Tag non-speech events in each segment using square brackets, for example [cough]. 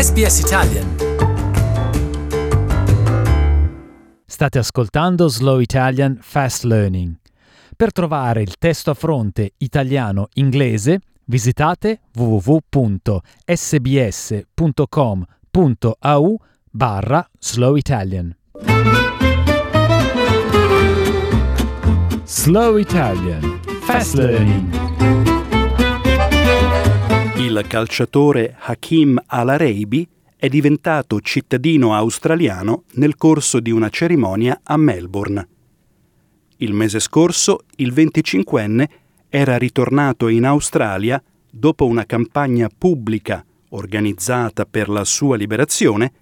SBS Italian. State ascoltando Slow Italian Fast Learning. Per trovare il testo a fronte italiano-inglese visitate www.sbs.com.au barra Slow Italian. Slow Italian Fast Learning. Il calciatore Hakim Al-Araibi è diventato cittadino australiano nel corso di una cerimonia a Melbourne. Il mese scorso il 25enne era ritornato in Australia dopo una campagna pubblica organizzata per la sua liberazione,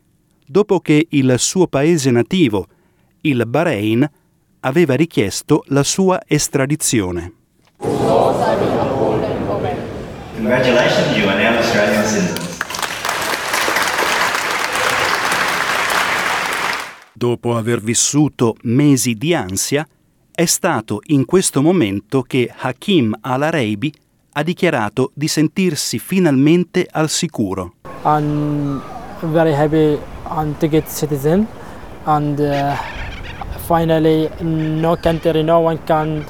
dopo che il suo paese nativo, il Bahrain, aveva richiesto la sua estradizione. Congratulations, you are now Australian citizens. Dopo aver vissuto mesi di ansia, è stato in questo momento che Hakim Al-Araibi ha dichiarato di sentirsi finalmente al sicuro. I'm very happy I'm to get citizen and uh, finally no country, no one can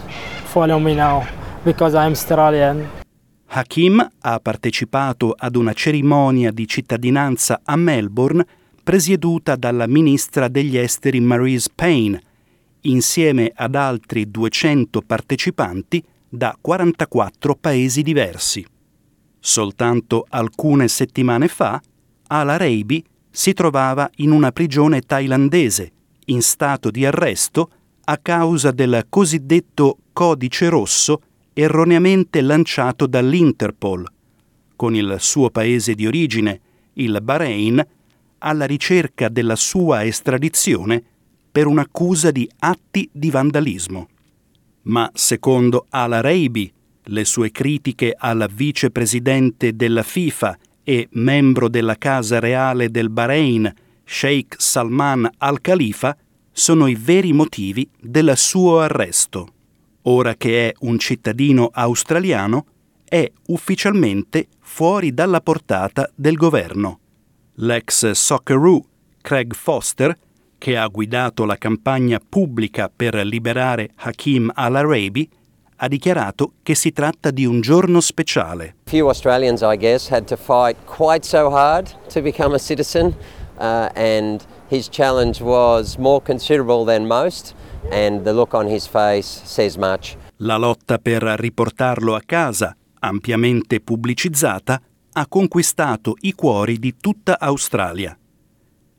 follow me now because I'm Australian. Hakim ha partecipato ad una cerimonia di cittadinanza a Melbourne presieduta dalla ministra degli esteri Marise Payne, insieme ad altri 200 partecipanti da 44 paesi diversi. Soltanto alcune settimane fa, Al-Araibi si trovava in una prigione thailandese, in stato di arresto a causa del cosiddetto codice rosso erroneamente lanciato dall'Interpol, con il suo paese di origine, il Bahrain, alla ricerca della sua estradizione per un'accusa di atti di vandalismo. Ma secondo Al-Araibi, le sue critiche al vicepresidente della FIFA e membro della Casa Reale del Bahrain, Sheikh Salman al-Khalifa, sono i veri motivi del suo arresto. Ora che è un cittadino australiano, è ufficialmente fuori dalla portata del governo. L'ex Socceroo Craig Foster, che ha guidato la campagna pubblica per liberare Hakim al-Araibi, ha dichiarato che si tratta di un giorno speciale. Few Australians, I guess, had to fight quite so hard to become a citizen, uh, and his challenge was more considerable than most, La lotta per riportarlo a casa, ampiamente pubblicizzata, ha conquistato i cuori di tutta Australia.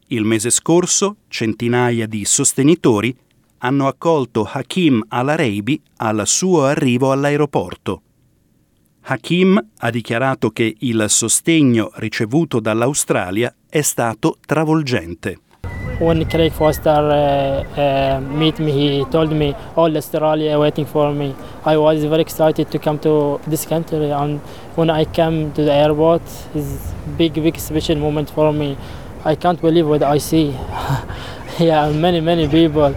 Il mese scorso centinaia di sostenitori hanno accolto Hakim al-Araibi al suo arrivo all'aeroporto. Hakim ha dichiarato che il sostegno ricevuto dall'Australia è stato travolgente. When Craig Foster uh, uh, meet me, he told me all Australia waiting for me. I was very excited to come to this country, and when I came to the airport, it's big, big special moment for me. I can't believe what I see. [laughs] yeah, many, many people.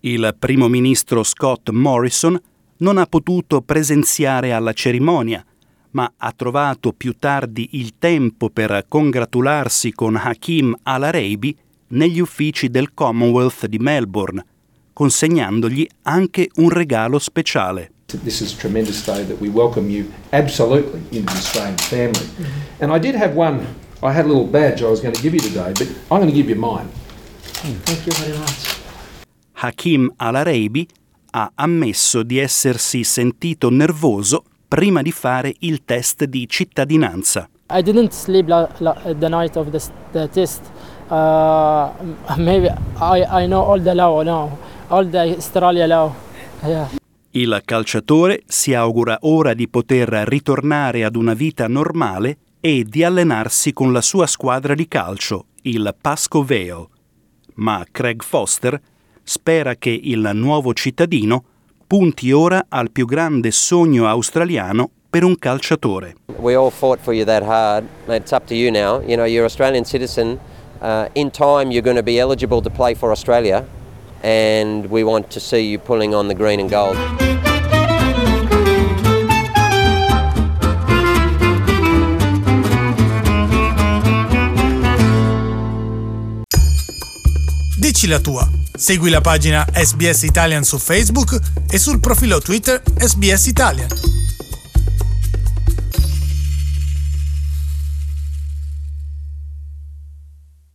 Il primo ministro Scott Morrison non ha potuto presenziare alla cerimonia, ma ha trovato più tardi il tempo per congratularsi con Hakim al-Araibi negli uffici del Commonwealth di Melbourne, consegnandogli anche un regalo speciale. This is a tremendous day that we welcome you absolutely into the Australian family. And I did have one, I had a little badge I was going to give you today, but I'm going to give you mine. Thank you very much. Hakim al-Araibi ha ammesso di essersi sentito nervoso prima di fare il test di cittadinanza. I didn't sleep la, la, the night of the, the test. Uh, maybe I, I know all the law now, all the Australia law. Yeah. Il calciatore si augura ora di poter ritornare ad una vita normale e di allenarsi con la sua squadra di calcio, il Pasco Vale. Ma Craig Foster spera che il nuovo cittadino punti ora al più grande sogno australiano per un calciatore. We all fought for you that hard. It's up to you now. You know, you're an Australian citizen. Uh, in time, you're going to be eligible to play for Australia, and we want to see you pulling on the green and gold. Dici la tua. Segui la pagina SBS Italian su Facebook e sul profilo Twitter SBS Italian.